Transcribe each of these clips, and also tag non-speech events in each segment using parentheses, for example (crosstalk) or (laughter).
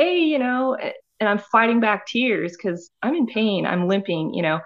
hey, you know, and I'm fighting back tears because I'm in pain. I'm limping, you know.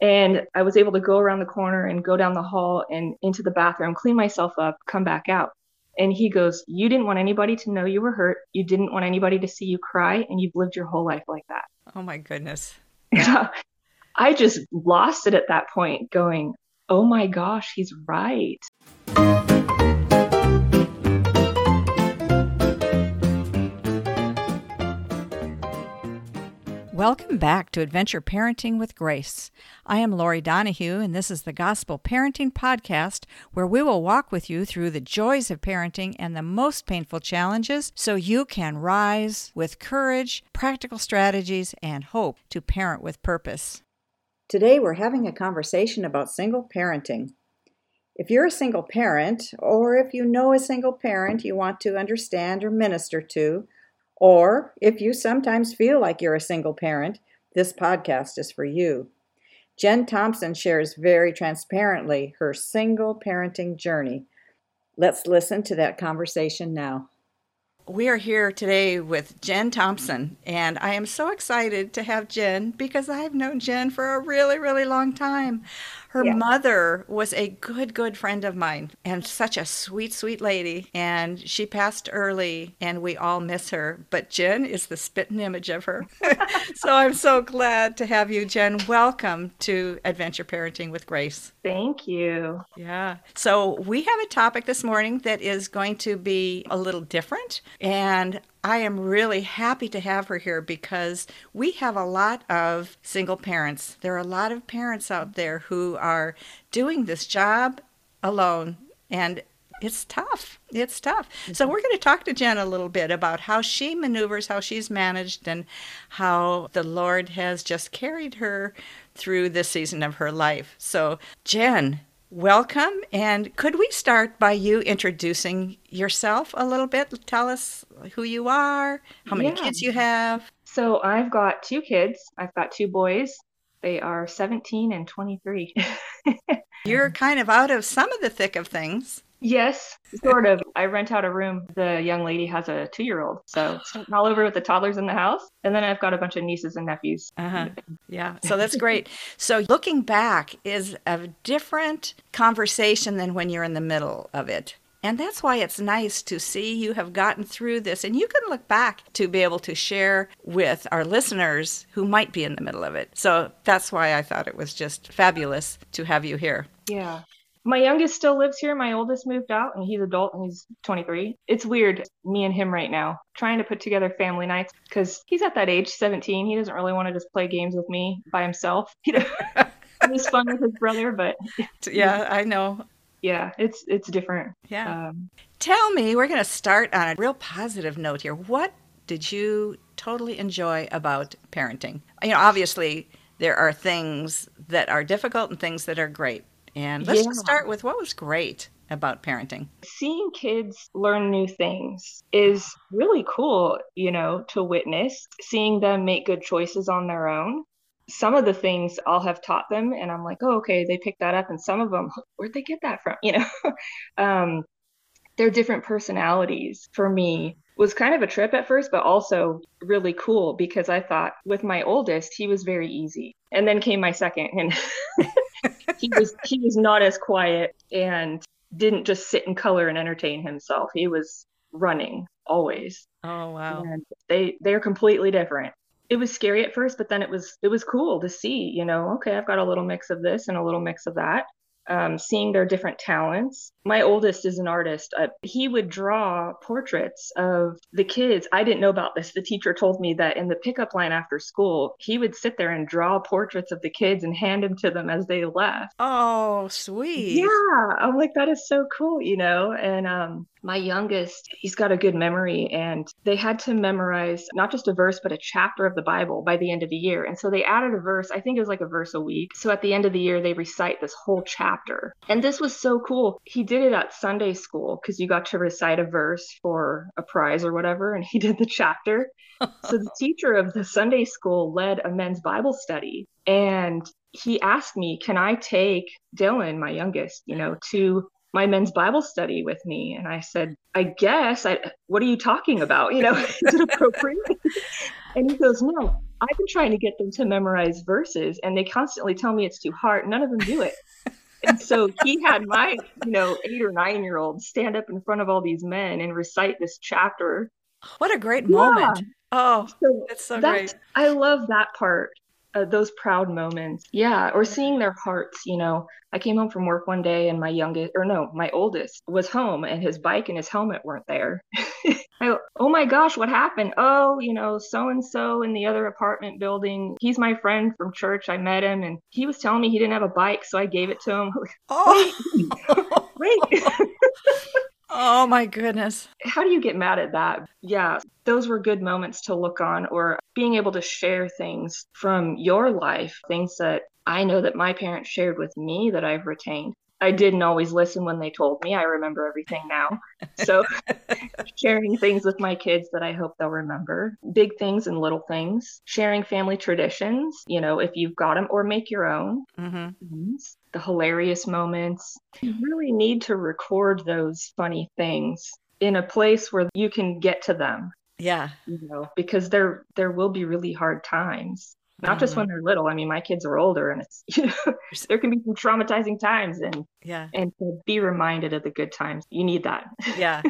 And I was able to go around the corner and go down the hall and into the bathroom, clean myself up, come back out. And he goes, You didn't want anybody to know you were hurt. You didn't want anybody to see you cry. And you've lived your whole life like that. Oh my goodness. (laughs) I just lost it at that point, going, Oh my gosh, he's right. Welcome back to Adventure Parenting with Grace. I am Laurie Donahue, and this is the Gospel Parenting Podcast, where we will walk with you through the joys of parenting and the most painful challenges so you can rise with courage, practical strategies, and hope to parent with purpose. Today, we're having a conversation about single parenting. If you're a single parent, or if you know a single parent you want to understand or minister to, or if you sometimes feel like you're a single parent, this podcast is for you. Jenn Thompson shares very transparently her single parenting journey. Let's listen to that conversation now. We are here today with Jenn Thompson, and I am so excited to have Jenn because I've known Jenn for a really, really long time. Her yeah. mother was a good, good friend of mine and such a sweet, sweet lady. And she passed early, and we all miss her. But Jenn is the spitting image of her. (laughs) so I'm so glad to have you, Jenn. Welcome to Adventure Parenting with Grace. Thank you. Yeah. So we have a topic this morning that is going to be a little different. And I am really happy to have her here because we have a lot of single parents. There are a lot of parents out there who are doing this job alone and it's tough. It's tough. So, we're going to talk to Jenn a little bit about how she maneuvers, how she's managed, and how the Lord has just carried her through this season of her life. So, Jenn, welcome. And could we start by you introducing yourself a little bit? Tell us who you are, how many yeah. kids you have. So I've got two kids. I've got two boys. They are 17 and 23. (laughs) You're kind of out of some of the thick of things. Yes, sort of. I rent out a room. The young lady has a two year old. So starting all over with the toddlers in the house. And then I've got a bunch of nieces and nephews. Uh-huh. Yeah. So that's great. so looking back is a different conversation than when you're in the middle of it. And that's why it's nice to see you have gotten through this. And you can look back to be able to share with our listeners who might be in the middle of it. So that's why I thought it was just fabulous to have you here. Yeah my youngest still lives here. My oldest moved out and he's adult and he's 23. It's weird, me and him right now, trying to put together family nights because he's at that age, 17. He doesn't really want to just play games with me by himself. You know, he's fun with his brother, but yeah, I know. Yeah, it's it's different. Yeah. Um, Tell me, we're going to start on a real positive note here. What did you totally enjoy about parenting? You know, obviously there are things that are difficult and things that are great and let's yeah. start with what was great about parenting. Seeing kids learn new things is really cool, you know, to witness, seeing them make good choices on their own. Some of the things I'll have taught them, and I'm like, oh, okay, they picked that up. And some of them, where'd they get that from? (laughs) You know, um, they're different personalities for me was kind of a trip at first, but also really cool because I thought with my oldest, he was very easy. And then came my second, and (laughs) he was he was not as quiet and didn't just sit and color and entertain himself. He was running always. Oh wow. And they they're completely different. It was scary at first, but then it was it was cool to see, you know, okay, I've got a little mix of this and a little mix of that um, seeing their different talents. My oldest is an artist. Uh, he would draw portraits of the kids. I didn't know about this. The teacher told me that in the pickup line after school, he would sit there and draw portraits of the kids and hand them to them as they left. Oh, sweet. Yeah. I'm like, that is so cool, you know? And um, my youngest, he's got a good memory, and they had to memorize not just a verse, but a chapter of the Bible by the end of the year. And so they added a verse, I think it was like a verse a week. So at the end of the year, they recite this whole chapter. And this was so cool. He did it at Sunday school because you got to recite a verse for a prize or whatever, and he (laughs) did the chapter. so the teacher of the Sunday school led a men's Bible study. And he asked me, Can I take Dylan, my youngest, you know, to my men's Bible study with me. And I said, I guess, I, what are you talking about? You know, (laughs) is it appropriate? (laughs) and he goes, No, I've been trying to get them to memorize verses and they constantly tell me it's too hard. None of them do it. And so he had my, you know, eight or nine year old stand up in front of all these men and recite this chapter. What a great moment. Yeah. Oh, so it's so great. I love that part uh, those proud moments. Yeah, or seeing their hearts, you know. I came home from work one day and my youngest, or no, my oldest was home and his bike and his helmet weren't there. (laughs) I, oh my gosh, what happened? Oh, you know, so and so in the other apartment building. He's my friend from church. I met him and he was telling me he didn't have a bike, so I gave it to him. Oh. (laughs) Wait. Wait. (laughs) Oh my goodness. How do you get mad at that? Yeah, those were good moments to look on, or being able to share things from your life, things that I know that my parents shared with me that I've retained. I didn't always listen when they told me. I remember everything now. So, (laughs) sharing things with my kids that I hope they'll remember big things and little things, sharing family traditions, you know, if you've got them, or make your own. Mm-hmm. The hilarious moments. You really need to record those funny things in a place where you can get to them. Yeah. You know, because there there will be really hard times not just when mm-hmm. they're little. I mean, my kids are older, and it's (laughs) you know there can be some traumatizing times, and yeah, and to be reminded of the good times, you need that. (laughs) yeah,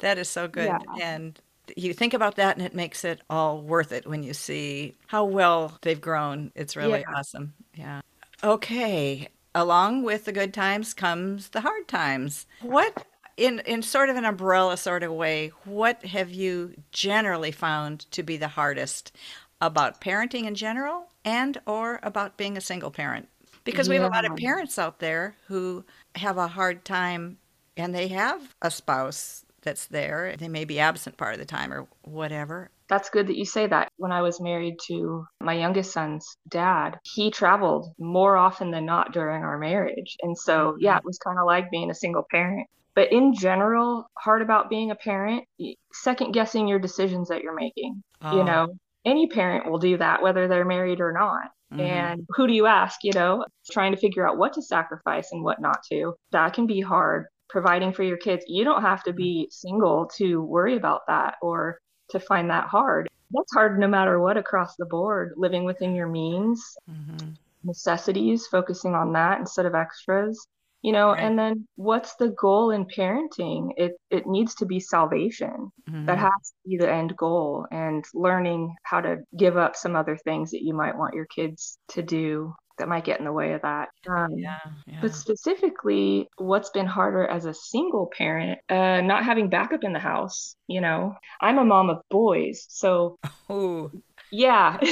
that is so good, yeah. and you think about that, and it makes it all worth it when you see how well they've grown. It's really yeah. awesome. Yeah. Okay. Along with the good times comes the hard times. What in in sort of an umbrella sort of way, what have you generally found to be the hardest about parenting in general and or about being a single parent because yeah. we have a lot of parents out there who have a hard time and they have a spouse that's there they may be absent part of the time or whatever that's good that you say that. When I was married to my youngest son's dad, he traveled more often than not during our marriage. And so, mm-hmm. yeah, it was kind of like being a single parent. But in general, hard about being a parent, second guessing your decisions that you're making. Oh. You know, any parent will do that, whether they're married or not. Mm-hmm. And who do you ask? You know, trying to figure out what to sacrifice and what not to. That can be hard. Providing for your kids, you don't have to be single to worry about that or to find that hard. That's hard no matter what across the board. Living within your means, mm-hmm. necessities, focusing on that instead of extras you know right. and then what's the goal in parenting it it needs to be salvation mm-hmm. that has to be the end goal and learning how to give up some other things that you might want your kids to do that might get in the way of that um, yeah, yeah. but specifically what's been harder as a single parent uh, not having backup in the house you know i'm a mom of boys so (laughs) Ooh. yeah (laughs)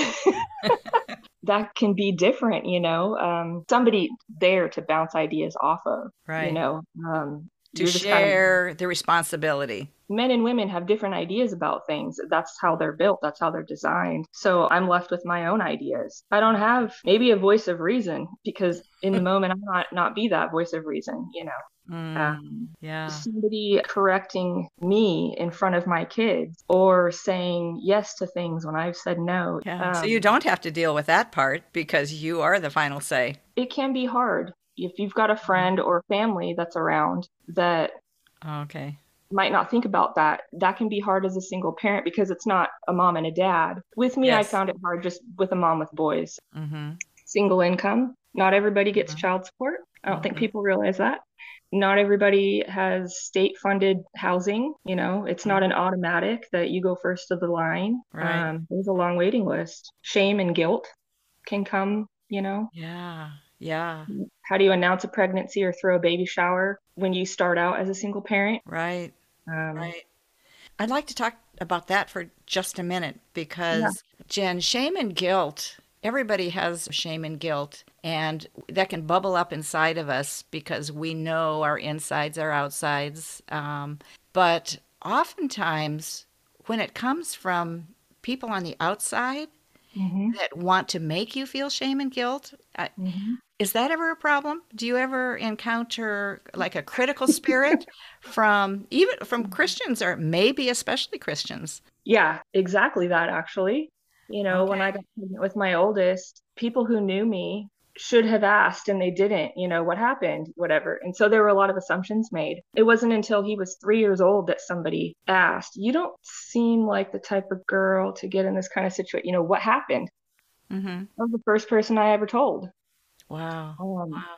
(laughs) that can be different, you know, um, somebody there to bounce ideas off of, right? You know, um, to share kind of, the responsibility. Men and women have different ideas about things. That's how they're built. That's how they're designed. So I'm left with my own ideas. I don't have maybe a voice of reason because in the (laughs) moment I'm not not be that voice of reason. You know. Mm, um, yeah. Somebody correcting me in front of my kids or saying yes to things when I've said no. Yeah. Um, so you don't have to deal with that part because you are the final say. It can be hard if you've got a mm-hmm. friend or family that's around that okay might not think about that that can be hard as a single parent because it's not a mom and a dad with me yes. i found it hard just with a mom with boys mm-hmm. single income not everybody gets mm-hmm. child support i don't mm-hmm. think people realize that not everybody has state funded housing you know it's not an automatic that you go first of the line right. um, there's a long waiting list shame and guilt can come you know yeah yeah. How do you announce a pregnancy or throw a baby shower when you start out as a single parent? Right. Um, right. I'd like to talk about that for just a minute because, yeah. Jenn, shame and guilt, everybody has shame and guilt, and that can bubble up inside of us because we know our insides are outsides. Um, but oftentimes, when it comes from people on the outside, Mm-hmm. that want to make you feel shame and guilt. mm-hmm. Is that ever a problem? Do you ever encounter like a critical spirit (laughs) from even from Christians or maybe especially Christians? Yeah, exactly that actually. You know, okay. when I got pregnant with my oldest, people who knew me should have asked and they didn't, you know, what happened, whatever. And so there were a lot of assumptions made. It wasn't until he was three years old that somebody asked, You don't seem like the type of girl to get in this kind of situation. You know, what happened? Mm-hmm. I was the first person I ever told. Wow. Um, wow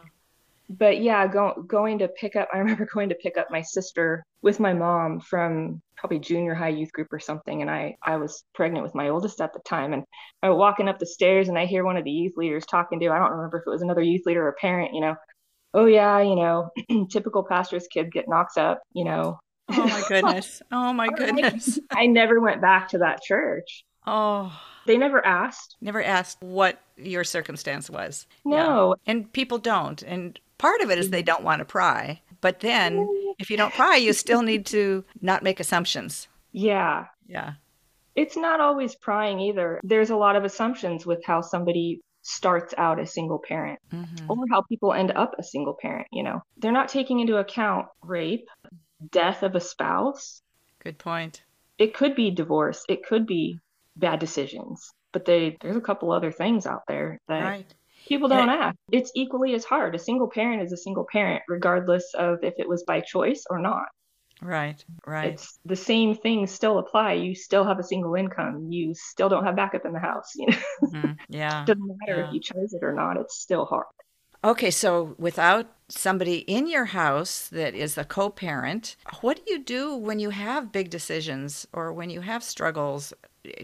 but yeah, go, going to pick up, (laughs) I remember going to pick up my sister with my mom from probably junior high youth group or something. And I, I was pregnant with my oldest at the time. And I was walking up the stairs and I hear one of the youth leaders talking to, I don't remember if it was another youth leader or a parent, you know, oh yeah, you know, (clears throat) typical pastor's kid get knocked up, you know. Oh my (laughs) goodness. Oh my goodness. (laughs) I never went back to that church. Oh. They never asked. Never asked what your circumstance was. No. Yeah. And people don't. And Part of it is they don't want to pry. But then if you don't pry, you still need to not make assumptions. Yeah. Yeah. It's not always prying either. There's a lot of assumptions with how somebody starts out a single parent mm-hmm. or how people end up a single parent, you know. They're not taking into account rape, death of a spouse. Good point. It could be divorce, it could be bad decisions, but they there's a couple other things out there that right. People don't ask. It's equally as hard. A single parent is a single parent, regardless of if it was by choice or not. Right, right. It's the same things still apply. You still have a single income. You still don't have backup in the house. (laughs) You know, mm-hmm. yeah. it doesn't matter yeah. if you chose it or not. It's still hard. Okay, so without somebody in your house that is a co parent, what do you do when you have big decisions or when you have struggles?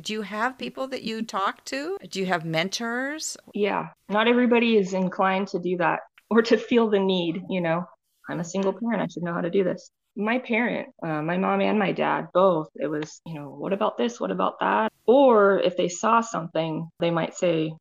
Do you have people that you talk to? Do you have mentors? Yeah, not everybody is inclined to do that or to feel the need, you know. I'm a single parent, I should know how to do this. My parent, uh, my mom and my dad, both, it was, you know, what about this? What about that? Or if they saw something, they might say,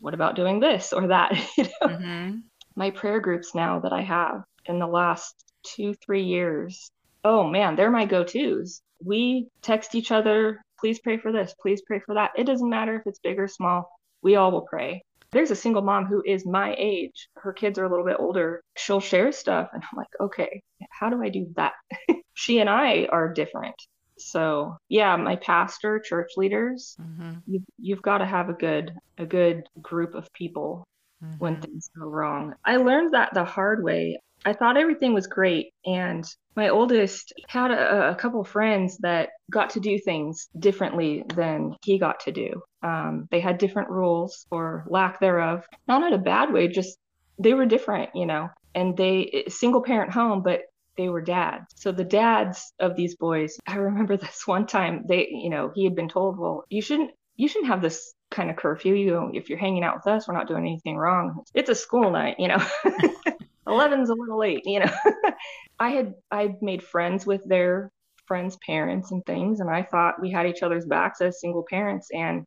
what about doing this or that? (laughs) you know? mm-hmm. My prayer groups now that I have in the last two, three years, oh man, they're my go tos. We text each other, please pray for this, please pray for that. It doesn't matter if it's big or small, we all will pray. There's a single mom who is my age. Her kids are a little bit older. She'll share stuff, and I'm like, okay, how do I do that? (laughs) she and I are different. So yeah, my pastor, church leaders, mm-hmm. you, you've got to have a good a good group of people mm-hmm. when things go wrong. I learned that the hard way. I thought everything was great, and my oldest had a, a couple friends that got to do things differently than he got to do. Um, they had different rules or lack thereof, not in a bad way, just they were different, you know. And they single parent home, but they were dads. So the dads of these boys, I remember (laughs) this one time they, you know, he had been told, well, you shouldn't, you shouldn't have this kind of curfew. You if you're hanging out with us, we're not doing anything wrong. It's a school night, you know. (laughs) 11's a little late, you know. (laughs) I had I made friends with their friends' parents and things, and I thought we had each other's backs as single parents. And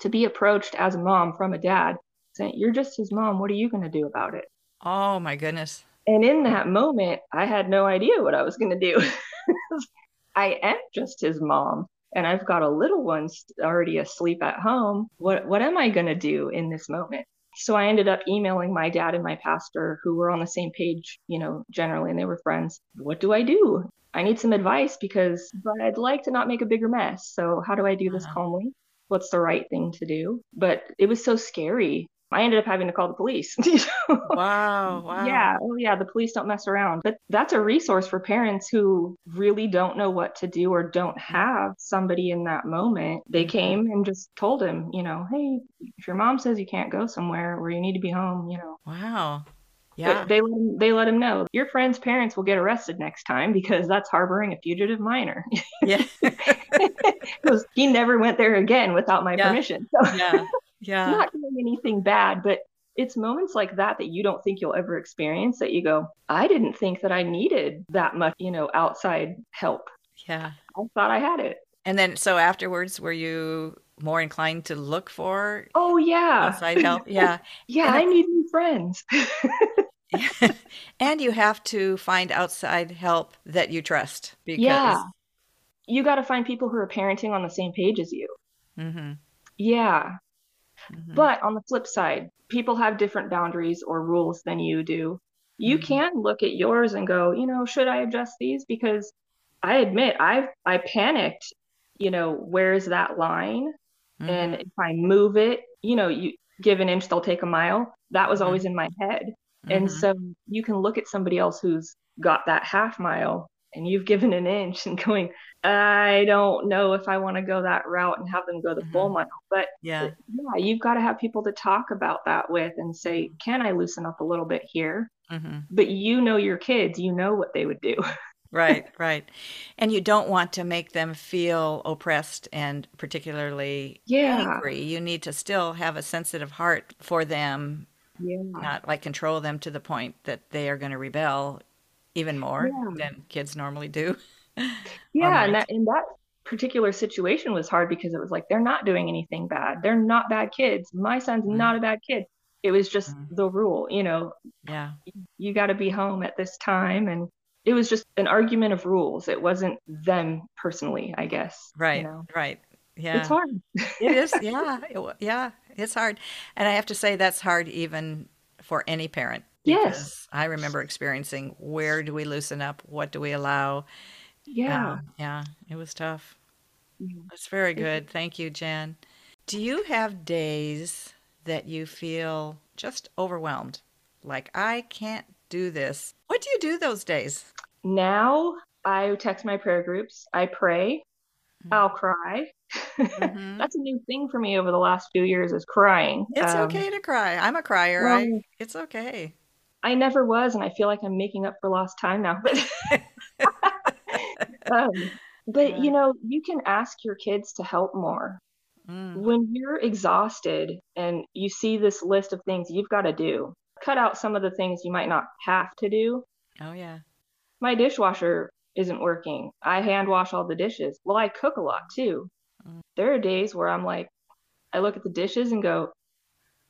to be approached as a mom from a dad saying, You're just his mom, what are you gonna do about it? Oh my goodness. And in that moment, I had no idea what I was going to do. (laughs) I am just his mom and I've got a little one already asleep at home. What what am I going to do in this moment? So I ended up emailing my dad and my pastor who were on the same page, you know, generally and they were friends. What do I do? I need some advice because but I'd like to not make a bigger mess. So how do I do this wow. calmly? What's the right thing to do? But it was so scary I ended up having to call the police. (laughs) wow, (laughs) wow. Yeah, oh yeah, the police don't mess around. But that's a resource for parents who really don't know what to do or don't have somebody in that moment. They mm-hmm. came and just told him, you know, hey, if your mom says you can't go somewhere or you need to be home, you know. Wow. Yeah. But they they let him know your friend's parents will get arrested next time because that's harboring a fugitive minor. Yeah. (laughs) Because he never went there again without my yeah. permission. So. Yeah yeah. not doing anything bad but it's moments like that that you don't think you'll ever experience that you go i didn't think that i needed that much you know outside help. Yeah. I thought i had it. And then so afterwards were you more inclined to look for oh yeah. outside help? (laughs) Yeah. Yeah and i need new friends. (laughs) And you have to find outside help that you trust because yeah. You got to find people who are parenting on the same page as you. Mm-hmm. yeah Mm-hmm. But on the flip side, people have different boundaries or rules than you do. You mm-hmm. can look at yours and go, you know, should I adjust these? Because I admit I've I panicked, you know, where's that line? Mm-hmm. And if I move it, you know, you give an inch, they'll take a mile. That was Mhm. always in my head. And Mhm. so you can look at somebody else who's got that half mile and you've given an inch (laughs) and going, I don't know if I want to go that route and have them go the full Mhm. mile. But yeah. yeah, you've got to have people to talk about that with and say, can I loosen up a little bit here? hmm But you know your kids, you know what they would do. (laughs) Right, right. And you don't want to make them feel oppressed and particularly Yeah. angry. You need to still have a sensitive heart for them, Yeah. not like control them to the point that they are going to rebel even more Yeah. than kids normally do. (laughs) Yeah, and that in that particular situation was hard because it was like they're not doing anything bad. They're not bad kids. My son's Mhm. not a bad kid. It was just Mhm. the rule, you know, Yeah. you got to be home at this time and it was just an argument of rules. It wasn't them personally, I guess. You Right, know. right. Yeah. It's hard. It is. (laughs) Yeah. It, yeah. It's hard. And I have to say that's hard even for any parent Yes. I remember experiencing where do we loosen up? What do we allow? Yeah. Um, yeah, it was tough. Yeah. That's very good. Thank you, Jenn. Do you have days that you feel just overwhelmed? Like, I can't do this. What do you do those days? Now I text my prayer groups. I pray. Mhm. I'll cry. Mhm. (laughs) That's a new thing for me over the last few years is crying. It's Um, okay to cry. I'm a crier. I, it's okay. I never was, and I feel like I'm making up for lost time now. But (laughs) um, but Yeah. you know, you can ask your kids to help more. Mm, When you're exhausted and you see this list of things you've got to do, cut out some of the things you might not have to do. Oh, yeah. My dishwasher isn't working. I hand wash all the dishes. Well, I cook a lot too. Mm. There are days where I'm like, I look at the dishes and go,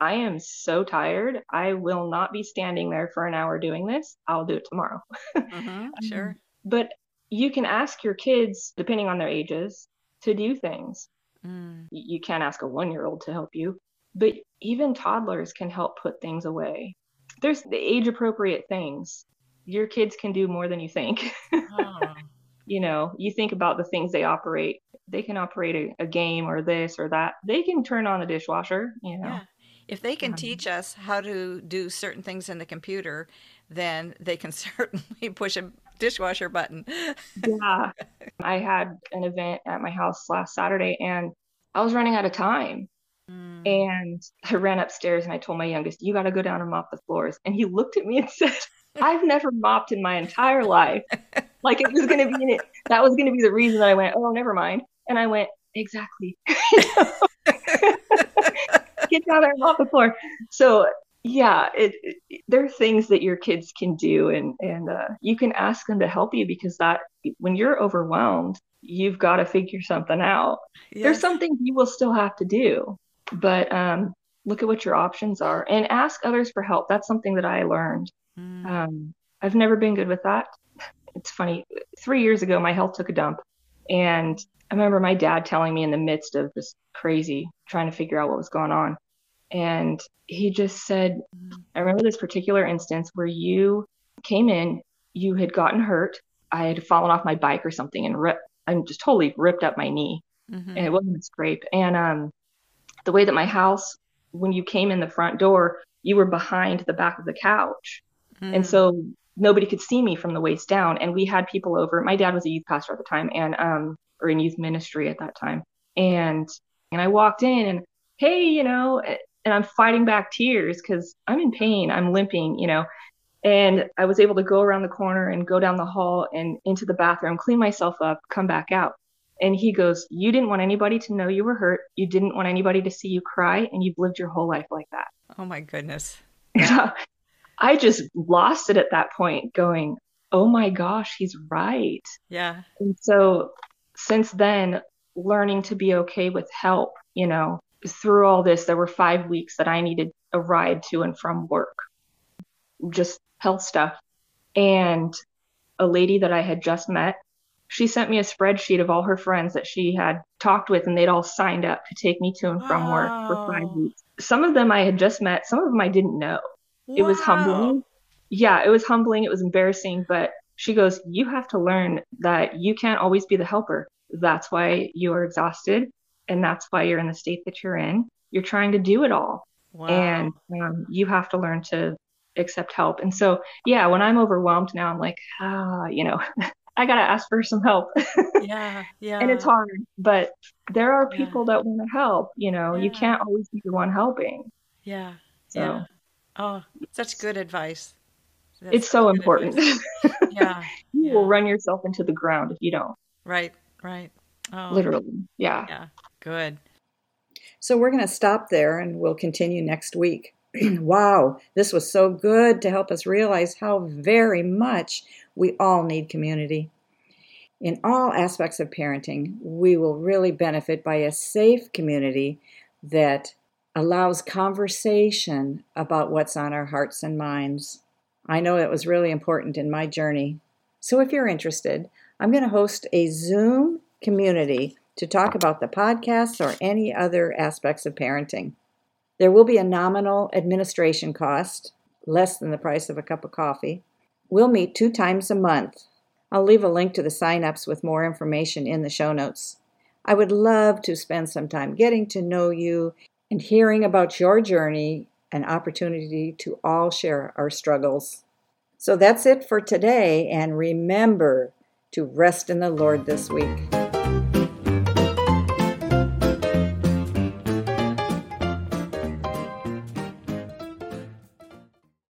I am so tired. I will not be standing there for an hour doing this. I'll do it tomorrow. hmm (laughs) Sure. But you can ask your kids, depending on their ages, to do things. Mm, You can't ask a one year old to help you, but even toddlers can help put things away. There's the age appropriate things. Your kids can do more than you think. Oh, (laughs) you know, you think about the things they operate. They can operate a, a game or this or that. They can turn on the dishwasher, you know. yeah. If they can Um, teach us how to do certain things in the computer, then they can (laughs) certainly push a dishwasher button. Yeah. I had an event at my house last Saturday and I was running out of time. Mm. And I ran upstairs and I told my youngest, You got to go down and mop the floors. And he looked at me and (laughs) said, I've never mopped in my entire life. (laughs) Like it was going to be in it. That was going to be the reason that I went, Oh, never mind. And I went, Exactly. (laughs) Get down there and mop the floor. So, yeah, it, it, there are things that your kids can do, and and uh, you can ask them to help you because that when you're overwhelmed, you've got to figure something out. There's Yes. some things you will still have to do, but um, look at what your options are and ask others for help. That's something that I learned. Mm. Um, I've never been good with that. It's funny. Three years ago, my health took a dump, and I remember my dad telling me in the midst of this crazy trying to figure out what was going on, and he just said, I remember this particular instance where you came in, you had gotten hurt. I had fallen off my bike or something and ripped, I'm just totally ripped up my knee Mhm. and it wasn't a scrape. And um, the way that my house, when you came in the front door, you were behind the back of the couch. And Mm. so nobody could see me from the waist down. And we had people over. My dad was a youth pastor at the time and, um, or in youth ministry at that time. And, and I walked in and, hey, you know, and I'm fighting back tears because I'm in pain. I'm limping, you know. And I was able to go around the corner and go down the hall and into the bathroom, clean myself up, come back out. And he goes, You didn't want anybody to know you were hurt. You didn't want anybody to see you cry. And you've lived your whole life like that. Oh my goodness. (laughs) And I just lost it at that point, going, Oh my gosh, he's right. Yeah. And so since then, learning to be okay with help, you know, through all this, there were five weeks that I needed a ride to and from work, just health stuff. And a lady that I had just met, she sent me a spreadsheet of all her friends that she had talked with, and they'd all signed up to take me to and from work for five weeks. Some of them I had just met, some of them I didn't know. It was humbling. Yeah, it was humbling. It was embarrassing, but she goes, You have to learn that you can't always be the helper. That's why you are exhausted, and that's why you're in the state that you're in. You're trying to do it all. Wow. And um, you have to learn to accept help. And so, yeah, when I'm overwhelmed now, I'm like, ah, you know, (laughs) I got to ask for some help. (laughs) yeah. Yeah. and it's hard, but there are Yeah. people that want to help. You know, you can't always be the one helping. Yeah. So Yeah. Oh, such good advice. That's it's so important. (laughs) Yeah. you Yeah. will run yourself into the ground if you don't, Right. Right. Oh, literally. Yeah. yeah. Good. So we're going to stop there and we'll continue next week. (clears throat) wow, this was so good to help us realize how very much we all need community. In all aspects of parenting, we will really benefit by a safe community that allows conversation about what's on our hearts and minds. I know it was really important in my journey. So if you're interested, I'm going to host a Zoom community to talk about the podcast or any other aspects of parenting. There will be a nominal administration cost, less than the price of a cup of coffee. We'll meet two times a month. I'll leave a link to the sign-ups with more information in the show notes. I would love to spend some time getting to know you and hearing about your journey an opportunity to all share our struggles. So that's it for today, and remember to rest in the Lord this week.